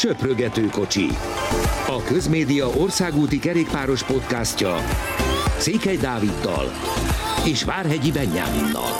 Söprögető kocsi. A Közmédia országúti kerékpáros podcastja Székely Dáviddal és Várhegyi Benyáminnal.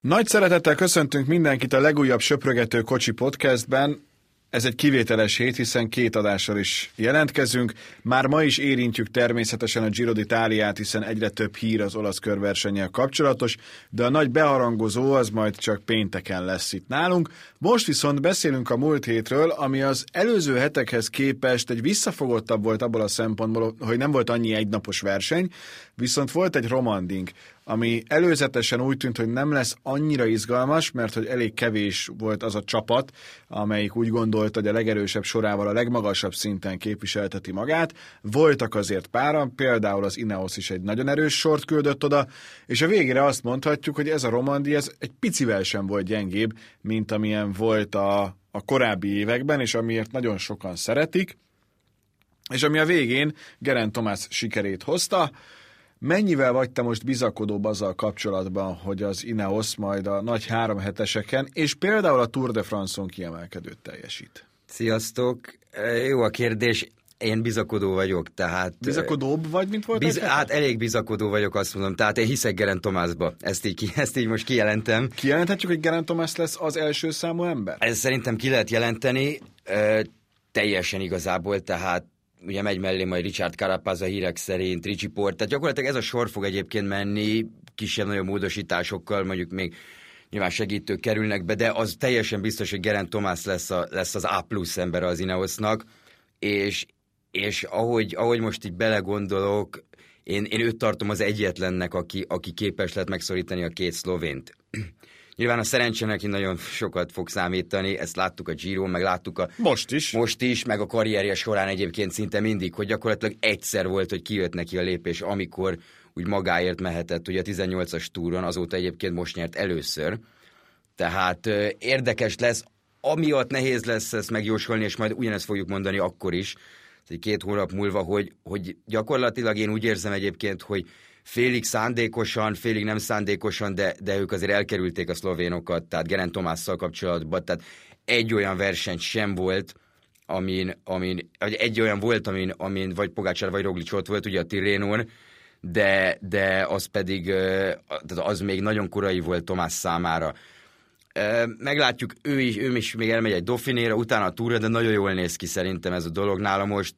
Nagy szeretettel köszöntünk mindenkit a legújabb Söprögető kocsi podcastben. Ez egy kivételes hét, hiszen két adással is jelentkezünk. Már ma is érintjük természetesen a Giro d'Italiát, hiszen egyre több hír az olasz körversennyel kapcsolatos, de a nagy beharangozó az majd csak pénteken lesz itt nálunk. Most viszont beszélünk a múlt hétről, ami az előző hetekhez képest egy visszafogottabb volt abból a szempontból, hogy nem volt annyi egynapos verseny, viszont volt egy romandink ami előzetesen úgy tűnt, hogy nem lesz annyira izgalmas, mert hogy elég kevés volt az a csapat, amelyik úgy gondolt, hogy a legerősebb sorával a legmagasabb szinten képviselteti magát. Voltak azért páran, például az Ineos is egy nagyon erős sort küldött oda, és a végére azt mondhatjuk, hogy ez a Romandi ez egy picivel sem volt gyengébb, mint amilyen volt a, a korábbi években, és amiért nagyon sokan szeretik, és ami a végén Geren Tomás sikerét hozta, Mennyivel vagy te most bizakodóbb azzal kapcsolatban, hogy az Ineos majd a nagy három heteseken, és például a Tour de France-on kiemelkedőt teljesít? Sziasztok! Jó a kérdés. Én bizakodó vagyok, tehát... Bizakodóbb vagy, mint volt? Biz, hát elég bizakodó vagyok, azt mondom. Tehát én hiszek Geren Tomásba. Ezt így, ezt így most kijelentem. Kijelenthetjük, hogy Geren Tomás lesz az első számú ember? Ez szerintem ki lehet jelenteni. E, teljesen igazából, tehát ugye megy mellé majd Richard Carapaz a hírek szerint, Ricci Port, tehát gyakorlatilag ez a sor fog egyébként menni, kisebb-nagyobb módosításokkal, mondjuk még nyilván segítők kerülnek be, de az teljesen biztos, hogy Geren Tomás lesz, a, lesz az A plusz ember az Ineosnak, és, és ahogy, ahogy most így belegondolok, én, én őt tartom az egyetlennek, aki, aki képes lett megszorítani a két szlovént. Nyilván a szerencse neki nagyon sokat fog számítani, ezt láttuk a Giro, meg láttuk a... Most is. Most is, meg a karrierje során egyébként szinte mindig, hogy gyakorlatilag egyszer volt, hogy kijött neki a lépés, amikor úgy magáért mehetett, ugye a 18-as túron, azóta egyébként most nyert először. Tehát ö, érdekes lesz, amiatt nehéz lesz ezt megjósolni, és majd ugyanezt fogjuk mondani akkor is, egy két hónap múlva, hogy, hogy gyakorlatilag én úgy érzem egyébként, hogy félig szándékosan, félig nem szándékosan, de, de ők azért elkerülték a szlovénokat, tehát Geren Tomásszal kapcsolatban, tehát egy olyan verseny sem volt, amin, amin vagy egy olyan volt, amin, amin vagy Pogácsár, vagy Roglic ott volt, ugye a Tirénón, de, de az pedig, tehát az még nagyon korai volt Tomás számára. Meglátjuk, ő is, ő is még elmegy egy Dauphinéra, utána a túra, de nagyon jól néz ki szerintem ez a dolog nála most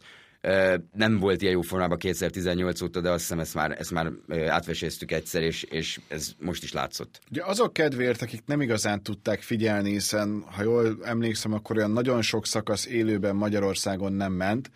nem volt ilyen jó formában 2018 óta, de azt hiszem ezt már, ezt már átveséztük egyszer, és, és ez most is látszott. Ugye azok kedvéért, akik nem igazán tudták figyelni, hiszen ha jól emlékszem, akkor olyan nagyon sok szakasz élőben Magyarországon nem ment,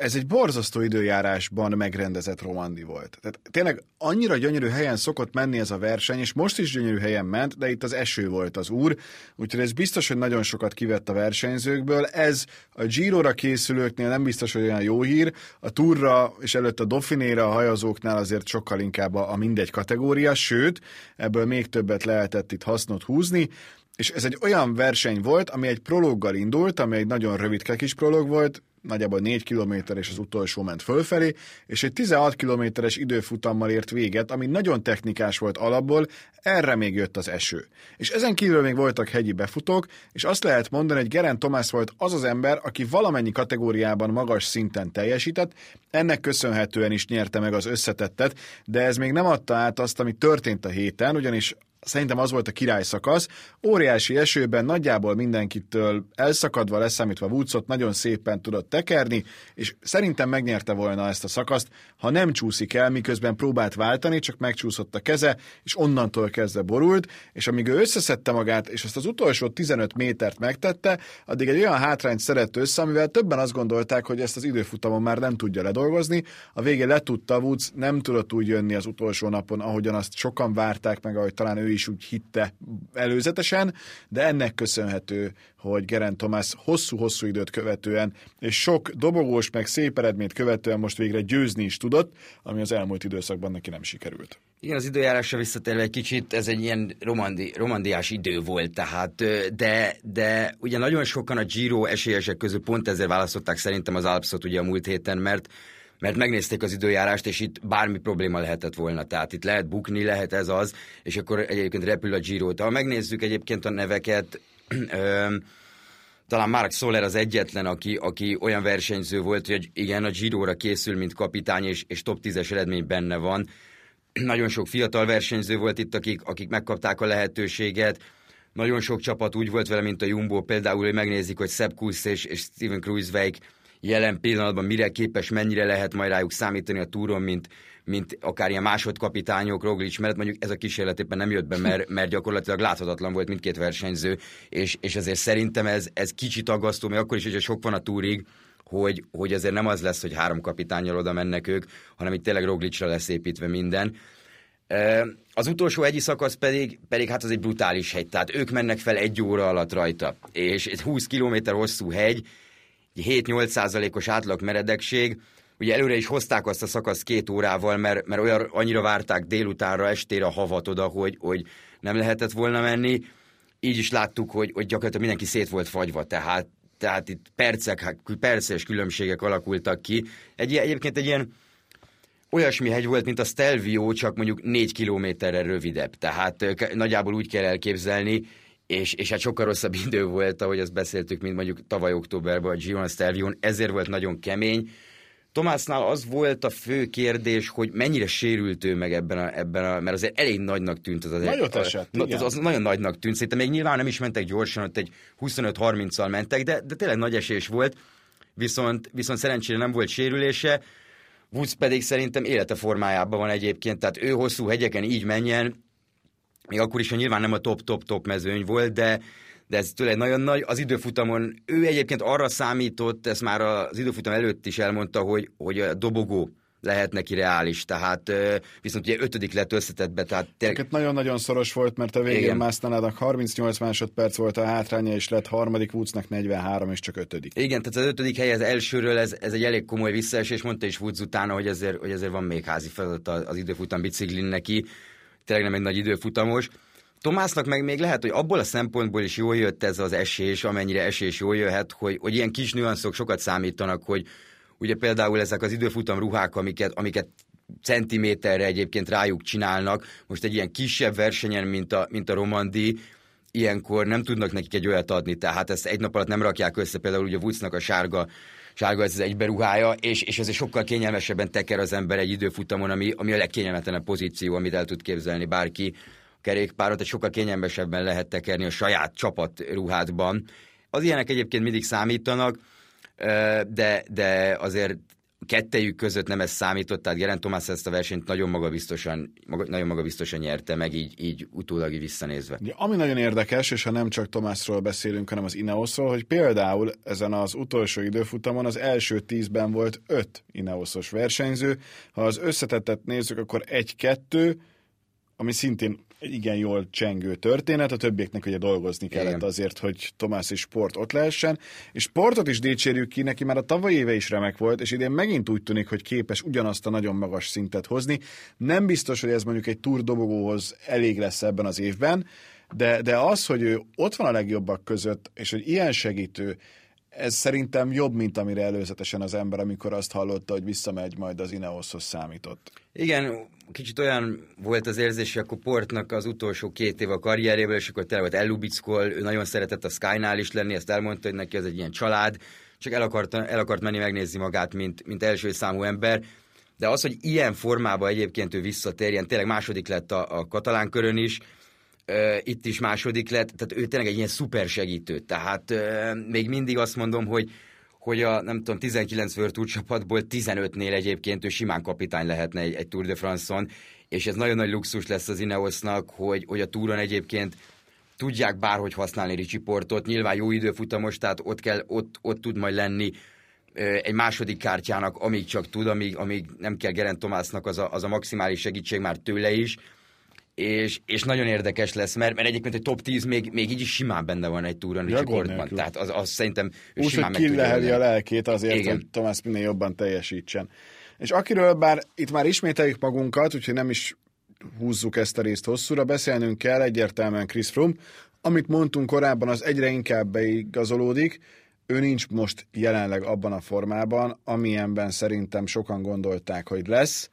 ez egy borzasztó időjárásban megrendezett romandi volt. Tehát tényleg annyira gyönyörű helyen szokott menni ez a verseny, és most is gyönyörű helyen ment, de itt az eső volt az úr, úgyhogy ez biztos, hogy nagyon sokat kivett a versenyzőkből. Ez a Giro-ra készülőknél nem biztos, hogy olyan jó hír, a Turra és előtt a Dauphinéra a hajazóknál azért sokkal inkább a mindegy kategória, sőt, ebből még többet lehetett itt hasznot húzni és ez egy olyan verseny volt, ami egy prologgal indult, ami egy nagyon rövidke kis prolog volt, nagyjából 4 km és az utolsó ment fölfelé, és egy 16 kilométeres időfutammal ért véget, ami nagyon technikás volt alapból, erre még jött az eső. És ezen kívül még voltak hegyi befutók, és azt lehet mondani, hogy Geren Tomás volt az az ember, aki valamennyi kategóriában magas szinten teljesített, ennek köszönhetően is nyerte meg az összetettet, de ez még nem adta át azt, ami történt a héten, ugyanis szerintem az volt a király szakasz. Óriási esőben nagyjából mindenkitől elszakadva leszámítva Woodsot nagyon szépen tudott tekerni, és szerintem megnyerte volna ezt a szakaszt, ha nem csúszik el, miközben próbált váltani, csak megcsúszott a keze, és onnantól kezdve borult, és amíg ő összeszedte magát, és azt az utolsó 15 métert megtette, addig egy olyan hátrányt szedett össze, amivel többen azt gondolták, hogy ezt az időfutamon már nem tudja ledolgozni. A végén letudta Woods, nem tudott úgy jönni az utolsó napon, ahogyan azt sokan várták meg, ahogy talán ő is úgy hitte előzetesen, de ennek köszönhető, hogy Geren Tomás hosszú-hosszú időt követően, és sok dobogós meg szép eredményt követően most végre győzni is tudott, ami az elmúlt időszakban neki nem sikerült. Igen, az időjárásra visszatérve egy kicsit, ez egy ilyen romandi, romandiás idő volt, tehát, de, de ugye nagyon sokan a Giro esélyesek közül pont ezért választották szerintem az Alpsot ugye a múlt héten, mert mert megnézték az időjárást, és itt bármi probléma lehetett volna. Tehát itt lehet bukni, lehet ez az, és akkor egyébként repül a Giro. Ha megnézzük egyébként a neveket, talán Mark Soler az egyetlen, aki, aki olyan versenyző volt, hogy igen, a Giro-ra készül, mint kapitány, és, és top 10-es eredmény benne van. Nagyon sok fiatal versenyző volt itt, akik, akik megkapták a lehetőséget. Nagyon sok csapat úgy volt vele, mint a Jumbo, például, hogy megnézik, hogy Sepp Kuss és, és Steven Kruiswijk jelen pillanatban mire képes, mennyire lehet majd rájuk számítani a túron, mint, mint akár ilyen másodkapitányok, Roglic, mert mondjuk ez a kísérlet éppen nem jött be, mert, mert gyakorlatilag láthatatlan volt mindkét versenyző, és, és ezért szerintem ez, ez kicsit aggasztó, még akkor is, hogy sok van a túrig, hogy, hogy azért nem az lesz, hogy három kapitányjal oda mennek ők, hanem itt tényleg Roglicra lesz építve minden. Az utolsó egyi szakasz pedig, pedig hát az egy brutális hegy, tehát ők mennek fel egy óra alatt rajta, és egy 20 km hosszú hegy, 7-8 százalékos átlag meredekség, ugye előre is hozták azt a szakaszt két órával, mert, mert olyan, annyira várták délutánra, estére a havat oda, hogy, hogy nem lehetett volna menni. Így is láttuk, hogy, hogy gyakorlatilag mindenki szét volt fagyva, tehát, tehát itt percek, hát perces különbségek alakultak ki. Egy, egyébként egy ilyen olyasmi hegy volt, mint a Stelvio, csak mondjuk négy kilométerre rövidebb. Tehát nagyjából úgy kell elképzelni, és, és hát sokkal rosszabb idő volt, ahogy azt beszéltük, mint mondjuk tavaly októberben a Giron Stelvion, ezért volt nagyon kemény. Tomásnál az volt a fő kérdés, hogy mennyire sérült ő meg ebben a, ebben a mert azért elég nagynak tűnt az. az Nagyot esett, az, az, az nagyon nagynak tűnt, szerintem még nyilván nem is mentek gyorsan, ott egy 25-30-al mentek, de, de tényleg nagy esés volt, viszont, viszont szerencsére nem volt sérülése, Woods pedig szerintem élete formájában van egyébként, tehát ő hosszú hegyeken így menjen, még akkor is, hogy nyilván nem a top-top-top mezőny volt, de, de ez tőle nagyon nagy. Az időfutamon ő egyébként arra számított, ezt már az időfutam előtt is elmondta, hogy, hogy a dobogó lehet neki reális, tehát viszont ugye ötödik lett összetettbe, tehát tényleg... nagyon-nagyon szoros volt, mert a végén Másztanának 38 másodperc volt a hátránya, és lett harmadik, Woodsnak 43, és csak ötödik. Igen, tehát az ötödik hely az elsőről, ez, ez egy elég komoly visszaesés, mondta is Woods utána, hogy ezért, hogy ezért van még házi feladat az időfutam biciklin neki, tényleg nem egy nagy időfutamos. Tomásznak meg még lehet, hogy abból a szempontból is jól jött ez az esés, amennyire esés jól jöhet, hogy, hogy ilyen kis nüanszok sokat számítanak, hogy ugye például ezek az időfutam ruhák, amiket, amiket centiméterre egyébként rájuk csinálnak, most egy ilyen kisebb versenyen, mint a, mint a Romandi, ilyenkor nem tudnak nekik egy olyat adni, tehát ezt egy nap alatt nem rakják össze, például ugye Woodsnak a sárga sárga ez az egyberuhája, és, és ezért sokkal kényelmesebben teker az ember egy időfutamon, ami, ami a legkényelmetlenebb pozíció, amit el tud képzelni bárki kerékpárot, egy sokkal kényelmesebben lehet tekerni a saját csapat ruhádban. Az ilyenek egyébként mindig számítanak, de, de azért kettejük között nem ez számított, tehát Geraint Thomas ezt a versenyt nagyon magabiztosan, maga, nagyon magabiztosan nyerte meg, így, így utólag visszanézve. Ja, ami nagyon érdekes, és ha nem csak Tomásról beszélünk, hanem az Ineosról, hogy például ezen az utolsó időfutamon az első tízben volt öt Ineosos versenyző. Ha az összetettet nézzük, akkor egy-kettő, ami szintén igen jól csengő történet, a többieknek ugye dolgozni kellett igen. azért, hogy Tomás és Sport ott lehessen, és Sportot is dicsérjük ki, neki már a tavalyi éve is remek volt, és idén megint úgy tűnik, hogy képes ugyanazt a nagyon magas szintet hozni. Nem biztos, hogy ez mondjuk egy túrdobogóhoz elég lesz ebben az évben, de, de az, hogy ő ott van a legjobbak között, és hogy ilyen segítő, ez szerintem jobb, mint amire előzetesen az ember, amikor azt hallotta, hogy visszamegy, majd az Ineoshoz számított. Igen, kicsit olyan volt az érzés, hogy akkor Portnak az utolsó két év a karrierjéből, és akkor tele volt Elubickol, ő nagyon szeretett a Skynál is lenni, ezt elmondta, hogy neki az egy ilyen család, csak el akart, el akart menni megnézni magát, mint, mint első számú ember, de az, hogy ilyen formában egyébként ő visszatérjen, tényleg második lett a, a katalán körön is, itt is második lett, tehát ő tényleg egy ilyen szuper segítő. Tehát még mindig azt mondom, hogy hogy a nem tudom, 19 World Tour csapatból 15-nél egyébként ő simán kapitány lehetne egy, egy Tour de France-on, és ez nagyon nagy luxus lesz az Ineosnak, hogy, hogy a túron egyébként tudják bárhogy használni Ricsi Portot, nyilván jó időfutamos, tehát ott, kell, ott, ott tud majd lenni egy második kártyának, amíg csak tud, amíg, amíg nem kell Gerent Tomásnak az a, az a maximális segítség már tőle is, és, és nagyon érdekes lesz, mert, mert egyébként egy top 10 még, még így is simán benne van egy túron ja, csoportban. Tehát az, az szerintem ő Úgy, simán hogy meg a lelkét azért, Igen. hogy Tomás minél jobban teljesítsen. És akiről bár itt már ismételjük magunkat, úgyhogy nem is húzzuk ezt a részt hosszúra, beszélnünk kell egyértelműen Chris Froome. Amit mondtunk korábban, az egyre inkább beigazolódik. Ő nincs most jelenleg abban a formában, amilyenben szerintem sokan gondolták, hogy lesz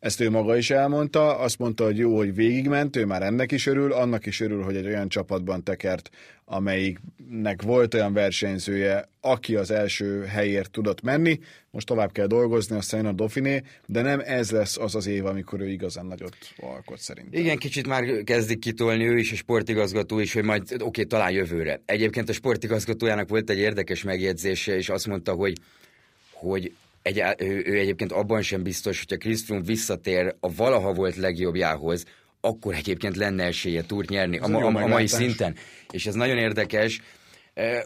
Ezt ő maga is elmondta, azt mondta, hogy jó, hogy végigment, ő már ennek is örül, annak is örül, hogy egy olyan csapatban tekert, amelyiknek volt olyan versenyzője, aki az első helyért tudott menni, most tovább kell dolgozni, aztán a Dauphiné, de nem ez lesz az az év, amikor ő igazán nagyot alkot szerintem. Igen, kicsit már kezdik kitolni ő is, a sportigazgató is, hogy majd oké, okay, talán jövőre. Egyébként a sportigazgatójának volt egy érdekes megjegyzése, és azt mondta, hogy, hogy egy, ő, ő egyébként abban sem biztos, hogyha Chris Froome visszatér a valaha volt legjobbjához, akkor egyébként lenne esélye túrt nyerni a, a, a mai szinten. És ez nagyon érdekes.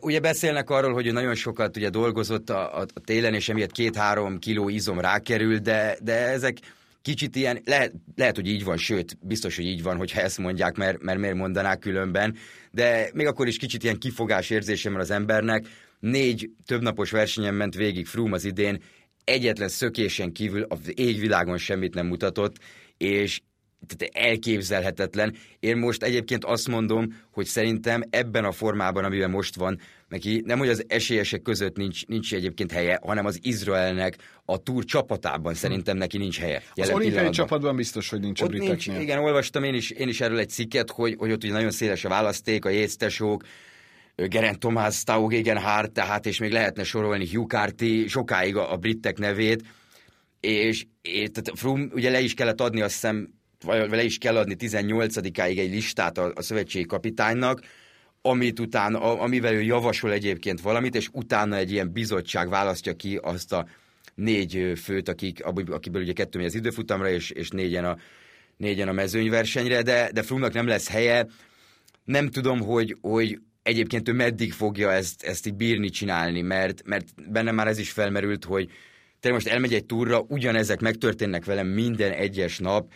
Ugye beszélnek arról, hogy ő nagyon sokat ugye dolgozott a, a, a télen, és emiatt két-három kiló izom rákerül, de, de ezek kicsit ilyen, lehet, lehet, hogy így van, sőt, biztos, hogy így van, hogyha ezt mondják, mert, mert miért mondanák különben, de még akkor is kicsit ilyen kifogás érzésem van az embernek. Négy többnapos versenyen ment végig Froome az idén, egyetlen szökésen kívül az égvilágon semmit nem mutatott, és tehát elképzelhetetlen. Én most egyébként azt mondom, hogy szerintem ebben a formában, amiben most van, neki nem, hogy az esélyesek között nincs, nincs egyébként helye, hanem az Izraelnek a túr csapatában szerintem neki nincs helye. Az olimpiai csapatban biztos, hogy nincs ott a briteknél. Nincs, igen, olvastam én is, én is erről egy cikket, hogy, hogy ott ugye nagyon széles a választék, a jéztesók, Gerent Thomas, Tau Gegenhardt, tehát és még lehetne sorolni Hugh Carty, sokáig a, a britek nevét, és, és tehát Froome ugye le is kellett adni, azt hiszem, vagy le is kell adni 18-áig egy listát a, a szövetségi kapitánynak, amit utána, amivel ő javasol egyébként valamit, és utána egy ilyen bizottság választja ki azt a négy főt, akik, akiből ugye kettő megy az időfutamra, és, és négyen, a, négyen a mezőnyversenyre, de, de Frumnak nem lesz helye. Nem tudom, hogy, hogy egyébként ő meddig fogja ezt, ezt így bírni csinálni, mert, mert bennem már ez is felmerült, hogy te most elmegy egy túra, ugyanezek megtörténnek velem minden egyes nap,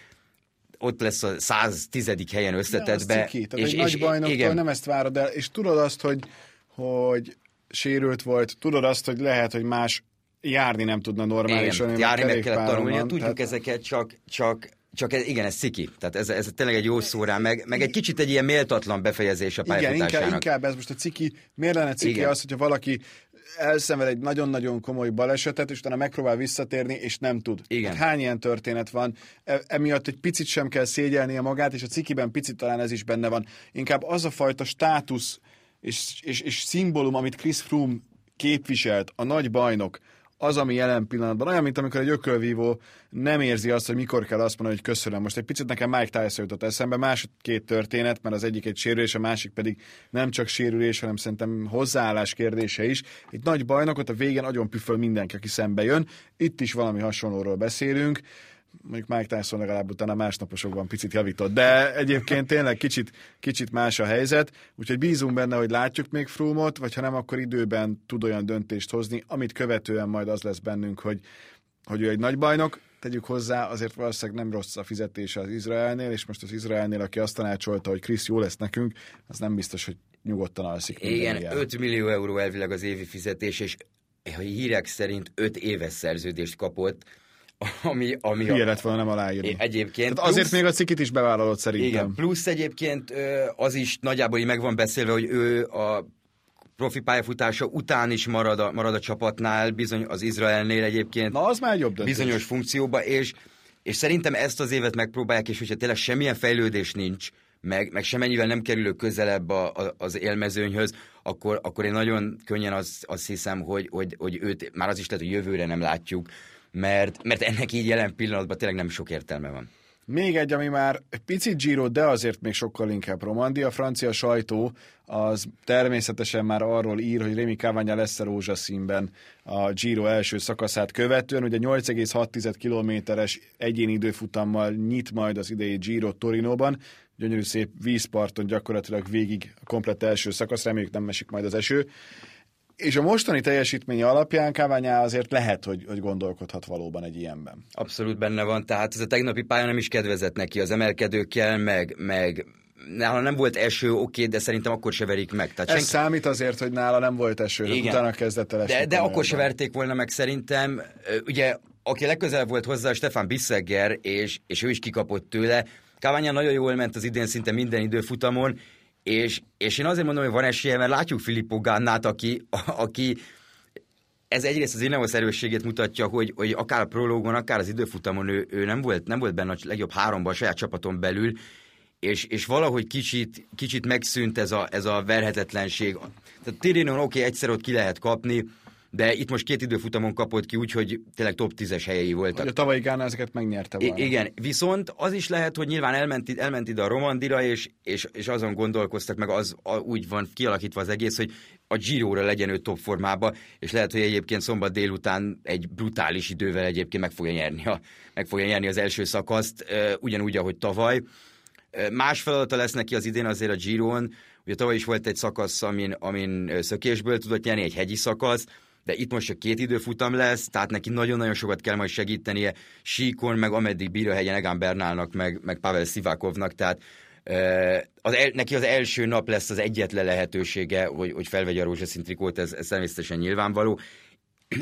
ott lesz a 110. helyen összetetve. Ciki, tehát és, egy és, nagy bajnoktól igen. nem ezt várod el, és tudod azt, hogy, hogy sérült volt, tudod azt, hogy lehet, hogy más járni nem tudna normálisan. Igen, járni meg kellett tanulni, tudjuk tehát... ezeket, csak, csak csak ez, igen, ez sziki. Tehát ez, ez tényleg egy jó szó rá, meg, meg egy kicsit egy ilyen méltatlan befejezés a pályafutásának. Igen, inkább, inkább ez most a ciki. Miért lenne ciki igen. az, hogyha valaki elszenved egy nagyon-nagyon komoly balesetet, és utána megpróbál visszatérni, és nem tud. Igen. Hát hány ilyen történet van? E, emiatt egy picit sem kell szégyelnie magát, és a cikiben picit talán ez is benne van. Inkább az a fajta státusz és, és, és szimbólum, amit Chris Froome képviselt, a nagy bajnok, az, ami jelen pillanatban, olyan, mint amikor egy ökölvívó nem érzi azt, hogy mikor kell azt mondani, hogy köszönöm. Most egy picit nekem Mike Tyson jutott eszembe, másod két történet, mert az egyik egy sérülés, a másik pedig nem csak sérülés, hanem szerintem hozzáállás kérdése is. Egy nagy bajnokot a végén nagyon püföl mindenki, aki szembe jön. Itt is valami hasonlóról beszélünk mondjuk Mike Tyson legalább utána másnaposokban picit javított, de egyébként tényleg kicsit, kicsit más a helyzet, úgyhogy bízunk benne, hogy látjuk még Frumot, vagy ha nem, akkor időben tud olyan döntést hozni, amit követően majd az lesz bennünk, hogy, hogy ő egy nagy bajnok, tegyük hozzá, azért valószínűleg nem rossz a fizetése az Izraelnél, és most az Izraelnél, aki azt tanácsolta, hogy Krisz jó lesz nekünk, az nem biztos, hogy nyugodtan alszik. Igen, ilyen. 5 millió euró elvileg az évi fizetés, és a hírek szerint 5 éves szerződést kapott, ami, ami Hülye a, lett volna nem aláírni. Egyébként. Tehát azért még a cikit is bevállalott szerintem. Igen, plusz egyébként az is nagyjából így meg van beszélve, hogy ő a profi pályafutása után is marad a, marad a csapatnál, bizony az Izraelnél egyébként. Na, az már jobb döntés. Bizonyos funkcióba, és, és szerintem ezt az évet megpróbálják, és hogyha tényleg semmilyen fejlődés nincs, meg, meg semennyivel nem kerülő közelebb a, a, az élmezőnyhöz, akkor, akkor én nagyon könnyen azt, azt hiszem, hogy, hogy, hogy őt már az is lehet, hogy jövőre nem látjuk mert, mert ennek így jelen pillanatban tényleg nem sok értelme van. Még egy, ami már picit Giro, de azért még sokkal inkább Romandi. A francia sajtó az természetesen már arról ír, hogy Rémi Cavagna lesz a rózsaszínben a Giro első szakaszát követően. Ugye 8,6 kilométeres egyéni időfutammal nyit majd az idei Giro Torinóban. Gyönyörű szép vízparton gyakorlatilag végig a komplet első szakasz, reméljük nem esik majd az eső. És a mostani teljesítménye alapján Káványá azért lehet, hogy, hogy gondolkodhat valóban egy ilyenben. Abszolút benne van, tehát ez a tegnapi pálya nem is kedvezett neki az emelkedőkkel, meg, meg nála nem volt eső, oké, de szerintem akkor se verik meg. Tehát Ez senki... számít azért, hogy nála nem volt eső, Igen. utána kezdett el De, de akkor se verték volna meg szerintem. Ugye, aki legközelebb volt hozzá, Stefan Bissegger, és, és ő is kikapott tőle. Káványá nagyon jól ment az idén szinte minden időfutamon, és, és én azért mondom, hogy van esélye, mert látjuk Filippo Gannát, aki, aki ez egyrészt az Ineos erősségét mutatja, hogy, hogy akár a prológon, akár az időfutamon ő, ő nem, volt, nem volt benne a legjobb háromban a saját csapaton belül, és, és valahogy kicsit, kicsit megszűnt ez a, ez a verhetetlenség. Tehát Tirinon oké, okay, egyszer ott ki lehet kapni, de itt most két időfutamon kapott ki, úgyhogy tényleg top 10-es helyei voltak. Hogy a tavalyi Gána ezeket megnyerte volna. I- igen, viszont az is lehet, hogy nyilván elment, elment ide a Romandira, és, és, és azon gondolkoztak meg, az a, úgy van kialakítva az egész, hogy a Giro-ra legyen ő top formába, és lehet, hogy egyébként szombat délután egy brutális idővel egyébként meg fogja nyerni, a, meg fogja nyerni az első szakaszt, ugyanúgy, ahogy tavaly. Más feladata lesz neki az idén azért a Giron, ugye tavaly is volt egy szakasz, amin, amin szökésből tudott nyerni, egy hegyi szakasz, de itt most csak két időfutam lesz, tehát neki nagyon-nagyon sokat kell majd segítenie síkon, meg ameddig bír a hegyen Egan Bernálnak, meg, meg Pavel Szivákovnak, tehát az el, neki az első nap lesz az egyetlen lehetősége, hogy, hogy felvegye a rózsaszín trikót, ez, ez természetesen nyilvánvaló.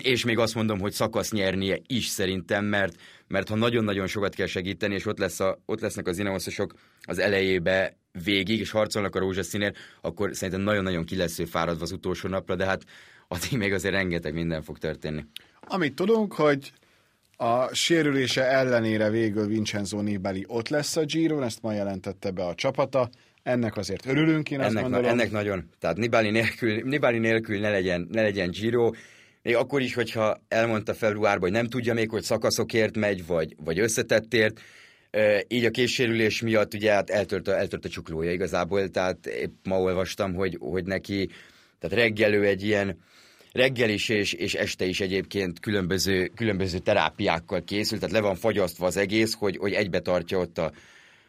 És még azt mondom, hogy szakasz nyernie is szerintem, mert, mert ha nagyon-nagyon sokat kell segíteni, és ott, lesz a, ott lesznek az ineoszosok az elejébe végig, és harcolnak a rózsaszínért, akkor szerintem nagyon-nagyon ki lesz ő fáradva az utolsó napra, de hát addig még azért rengeteg minden fog történni. Amit tudunk, hogy a sérülése ellenére végül Vincenzo Nibali ott lesz a Giro, ezt ma jelentette be a csapata. Ennek azért örülünk, én ennek, azt gondolom. ennek nagyon. Tehát Nibali nélkül, Nibali nélkül ne legyen, ne legyen Giro. Még akkor is, hogyha elmondta februárban, hogy nem tudja még, hogy szakaszokért megy, vagy, vagy összetettért, így a késsérülés miatt ugye hát eltört a, eltört a csuklója igazából, tehát épp ma olvastam, hogy, hogy neki tehát reggelő egy ilyen reggel is és, és este is egyébként különböző, különböző terápiákkal készült, tehát le van fagyasztva az egész, hogy, hogy egybe tartja ott a,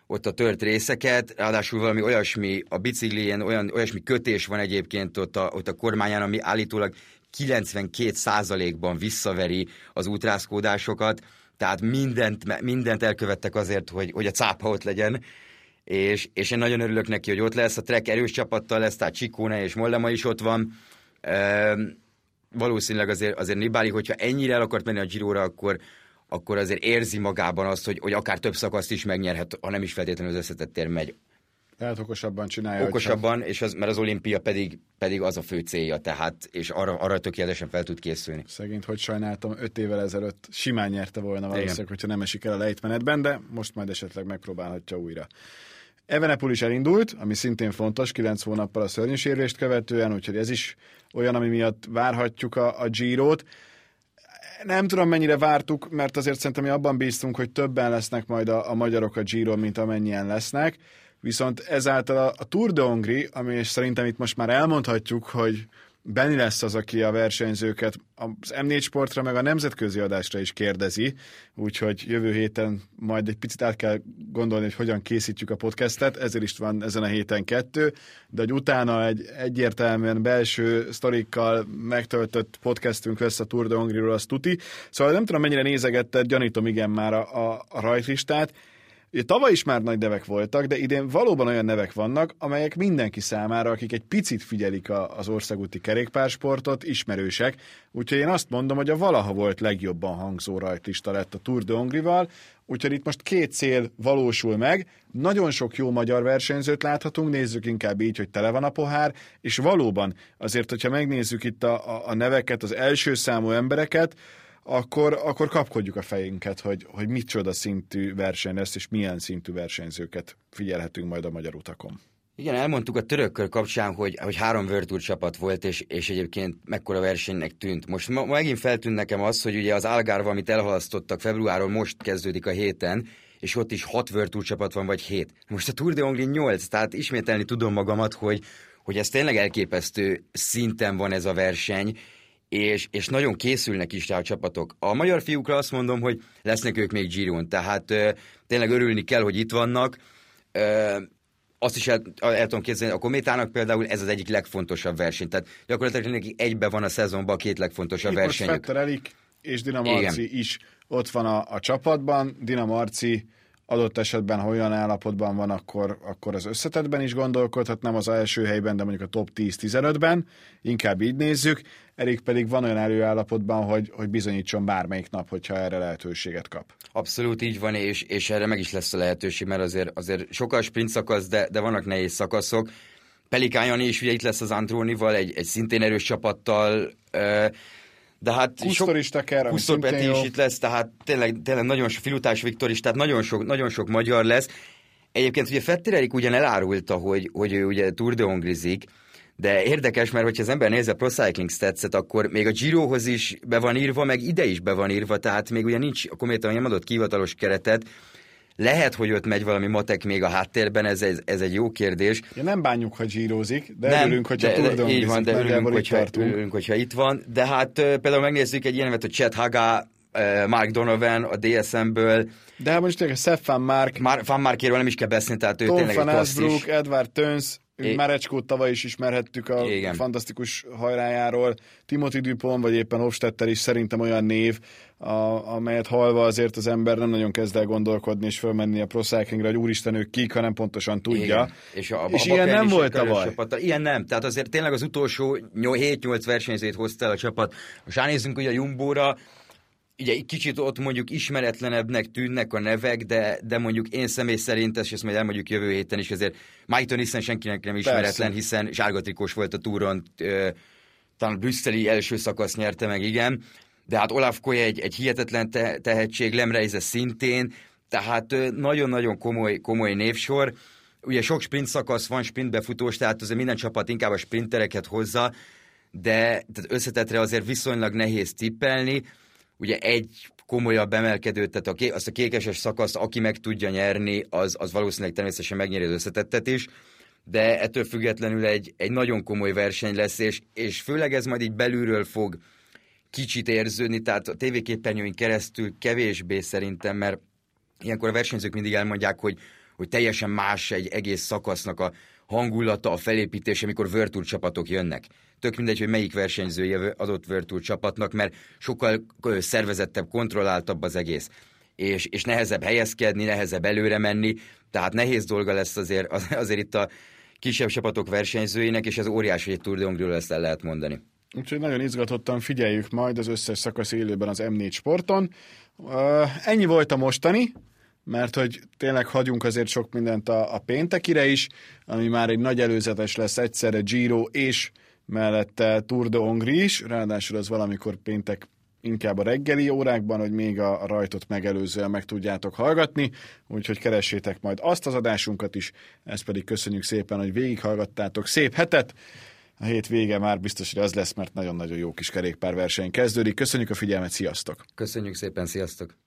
ott a tört részeket, ráadásul valami olyasmi, a biciklien olyan, olyasmi kötés van egyébként ott a, ott a kormányán, ami állítólag 92 ban visszaveri az útrázkódásokat, tehát mindent, mindent elkövettek azért, hogy, hogy a cápa ott legyen, és, és én nagyon örülök neki, hogy ott lesz, a Trek erős csapattal lesz, tehát Csikóne és Mollema is ott van, valószínűleg azért, azért Nibali, hogyha ennyire el akart menni a Giróra, akkor, akkor azért érzi magában azt, hogy, hogy akár több szakaszt is megnyerhet, ha nem is feltétlenül az összetett megy. Tehát okosabban csinálja. Okosabban, és az, mert az olimpia pedig, pedig az a fő célja, tehát, és arra, arra tökéletesen fel tud készülni. Szegényt, hogy sajnáltam, öt évvel ezelőtt simán nyerte volna valószínűleg, hogyha nem esik el a lejtmenetben, de most majd esetleg megpróbálhatja újra. Evenepul is elindult, ami szintén fontos, 9 hónappal a szörnyűsérülést követően, úgyhogy ez is olyan, ami miatt várhatjuk a, a Giro-t. Nem tudom, mennyire vártuk, mert azért szerintem mi abban bíztunk, hogy többen lesznek majd a, a magyarok a Giro, mint amennyien lesznek. Viszont ezáltal a, a Tour de Hongri, ami és szerintem itt most már elmondhatjuk, hogy Benni lesz az, aki a versenyzőket az M4 sportra, meg a nemzetközi adásra is kérdezi, úgyhogy jövő héten majd egy picit át kell gondolni, hogy hogyan készítjük a podcastet, ezért is van ezen a héten kettő, de hogy utána egy egyértelműen belső sztorikkal megtöltött podcastünk lesz a Tour de Hongriról, az tuti. Szóval nem tudom, mennyire nézegetted, gyanítom igen már a, a, a rajtlistát, Ugye tavaly is már nagy nevek voltak, de idén valóban olyan nevek vannak, amelyek mindenki számára, akik egy picit figyelik a, az országúti kerékpársportot, ismerősek. Úgyhogy én azt mondom, hogy a valaha volt legjobban hangzó rajtlista lett a Tour de Hongrival, úgyhogy itt most két cél valósul meg, nagyon sok jó magyar versenyzőt láthatunk, nézzük inkább így, hogy tele van a pohár, és valóban azért, hogyha megnézzük itt a, a, a neveket, az első számú embereket, akkor, akkor kapkodjuk a fejünket, hogy, hogy micsoda szintű verseny lesz, és milyen szintű versenyzőket figyelhetünk majd a magyar utakon. Igen, elmondtuk a törökkör kapcsán, hogy, hogy három World csapat volt, és, és egyébként mekkora versenynek tűnt. Most ma, megint feltűnt nekem az, hogy ugye az Algarve, amit elhalasztottak februáron, most kezdődik a héten, és ott is hat World csapat van, vagy hét. Most a Tour de Hongrie 8, tehát ismételni tudom magamat, hogy, hogy ez tényleg elképesztő szinten van ez a verseny, és, és nagyon készülnek is rá a csapatok. A magyar fiúkra azt mondom, hogy lesznek ők még Giron, tehát ö, tényleg örülni kell, hogy itt vannak. Ö, azt is el, el tudom képzelni, a Kométának például ez az egyik legfontosabb verseny. Tehát gyakorlatilag neki egybe van a szezonban a két legfontosabb Itt versenyük. Most Elik és Dina Marci is ott van a, a csapatban. Dina Marci adott esetben, ha olyan állapotban van, akkor, akkor az összetetben is gondolkodhat, nem az első helyben, de mondjuk a top 10-15-ben, inkább így nézzük. Erik pedig van olyan előállapotban, hogy, hogy bizonyítson bármelyik nap, hogyha erre lehetőséget kap. Abszolút így van, és, és erre meg is lesz a lehetőség, mert azért, azért sokkal sprint szakasz, de, de vannak nehéz szakaszok. Pelikán Jani is ugye itt lesz az Antrónival, egy, egy szintén erős csapattal, de hát Kusztor is teker, Kusztor Peti is itt lesz, tehát tényleg, tényleg nagyon sok, Filutás Viktor is, tehát nagyon sok, nagyon sok magyar lesz. Egyébként ugye Fetter Erik ugyan elárulta, hogy, hogy ő ugye Tour de Hongrizik, de érdekes, mert hogyha az ember nézi a Pro Cycling stats akkor még a Girohoz is be van írva, meg ide is be van írva, tehát még ugye nincs a kométa nem adott kivatalos keretet, lehet, hogy ott megy valami matek még a háttérben, ez, ez, ez egy jó kérdés. Ja, nem bánjuk, hogy zsírozik, de nem, örülünk, hogyha de, de, így van, de örülünk, hogyha, örülünk, hogyha itt van. De hát például megnézzük egy ilyen hogy Chet Haga, Mark Donovan a DSM-ből. De hát most tényleg Sepp Van Mark. Mar- Van Markéről nem is kell beszélni, tehát ő Tom tényleg Van klasszis. Edward Töns, É... Marecskót tavaly is ismerhettük a Igen. fantasztikus hajrájáról. Timothy Dupont, vagy éppen Hofstetter is szerintem olyan név, a, amelyet halva azért az ember nem nagyon kezd el gondolkodni és fölmenni a Pro Cyclingre, hogy úristen ők kik, hanem pontosan tudja. Igen. És, a, és a ilyen nem volt tavaly. Csapat, ilyen nem, tehát azért tényleg az utolsó 7-8 versenyzőt hozta el a csapat. Most ránézzünk ugye a Jumbóra, ugye egy kicsit ott mondjuk ismeretlenebbnek tűnnek a nevek, de, de mondjuk én személy szerint, és ezt majd elmondjuk jövő héten is, azért Mike hiszen senkinek nem ismeretlen, Persze. hiszen sárgatrikós volt a túron, talán a brüsszeli első szakasz nyerte meg, igen, de hát Olaf Koye egy, egy hihetetlen te, tehetség, Lemreize szintén, tehát nagyon-nagyon komoly, komoly névsor. Ugye sok sprint szakasz van, sprintbefutós, tehát azért minden csapat inkább a sprintereket hozza, de tehát összetetre azért viszonylag nehéz tippelni, ugye egy komolyabb emelkedőt, tehát a ké, azt a kékeses szakaszt, aki meg tudja nyerni, az, az valószínűleg természetesen megnyeri az összetettet is, de ettől függetlenül egy, egy nagyon komoly verseny lesz, és, és főleg ez majd így belülről fog kicsit érződni, tehát a tévéképernyőink keresztül kevésbé szerintem, mert ilyenkor a versenyzők mindig elmondják, hogy, hogy teljesen más egy egész szakasznak a hangulata, a felépítése, amikor Virtual csapatok jönnek tök mindegy, hogy melyik versenyzője adott Virtual csapatnak, mert sokkal szervezettebb, kontrolláltabb az egész. És, és nehezebb helyezkedni, nehezebb előre menni, tehát nehéz dolga lesz azért, azért itt a kisebb csapatok versenyzőinek, és ez óriási, hogy egy Tour de ezt el lehet mondani. Úgyhogy nagyon izgatottan figyeljük majd az összes szakasz élőben az M4 sporton. Uh, ennyi volt a mostani, mert hogy tényleg hagyunk azért sok mindent a, a péntekire is, ami már egy nagy előzetes lesz egyszerre Giro és mellette Tour de Hongrie is, ráadásul az valamikor péntek inkább a reggeli órákban, hogy még a rajtot megelőzően meg tudjátok hallgatni, úgyhogy keressétek majd azt az adásunkat is, ezt pedig köszönjük szépen, hogy végighallgattátok. Szép hetet! A hét vége már biztos, hogy az lesz, mert nagyon-nagyon jó kis kerékpárverseny kezdődik. Köszönjük a figyelmet, sziasztok! Köszönjük szépen, sziasztok!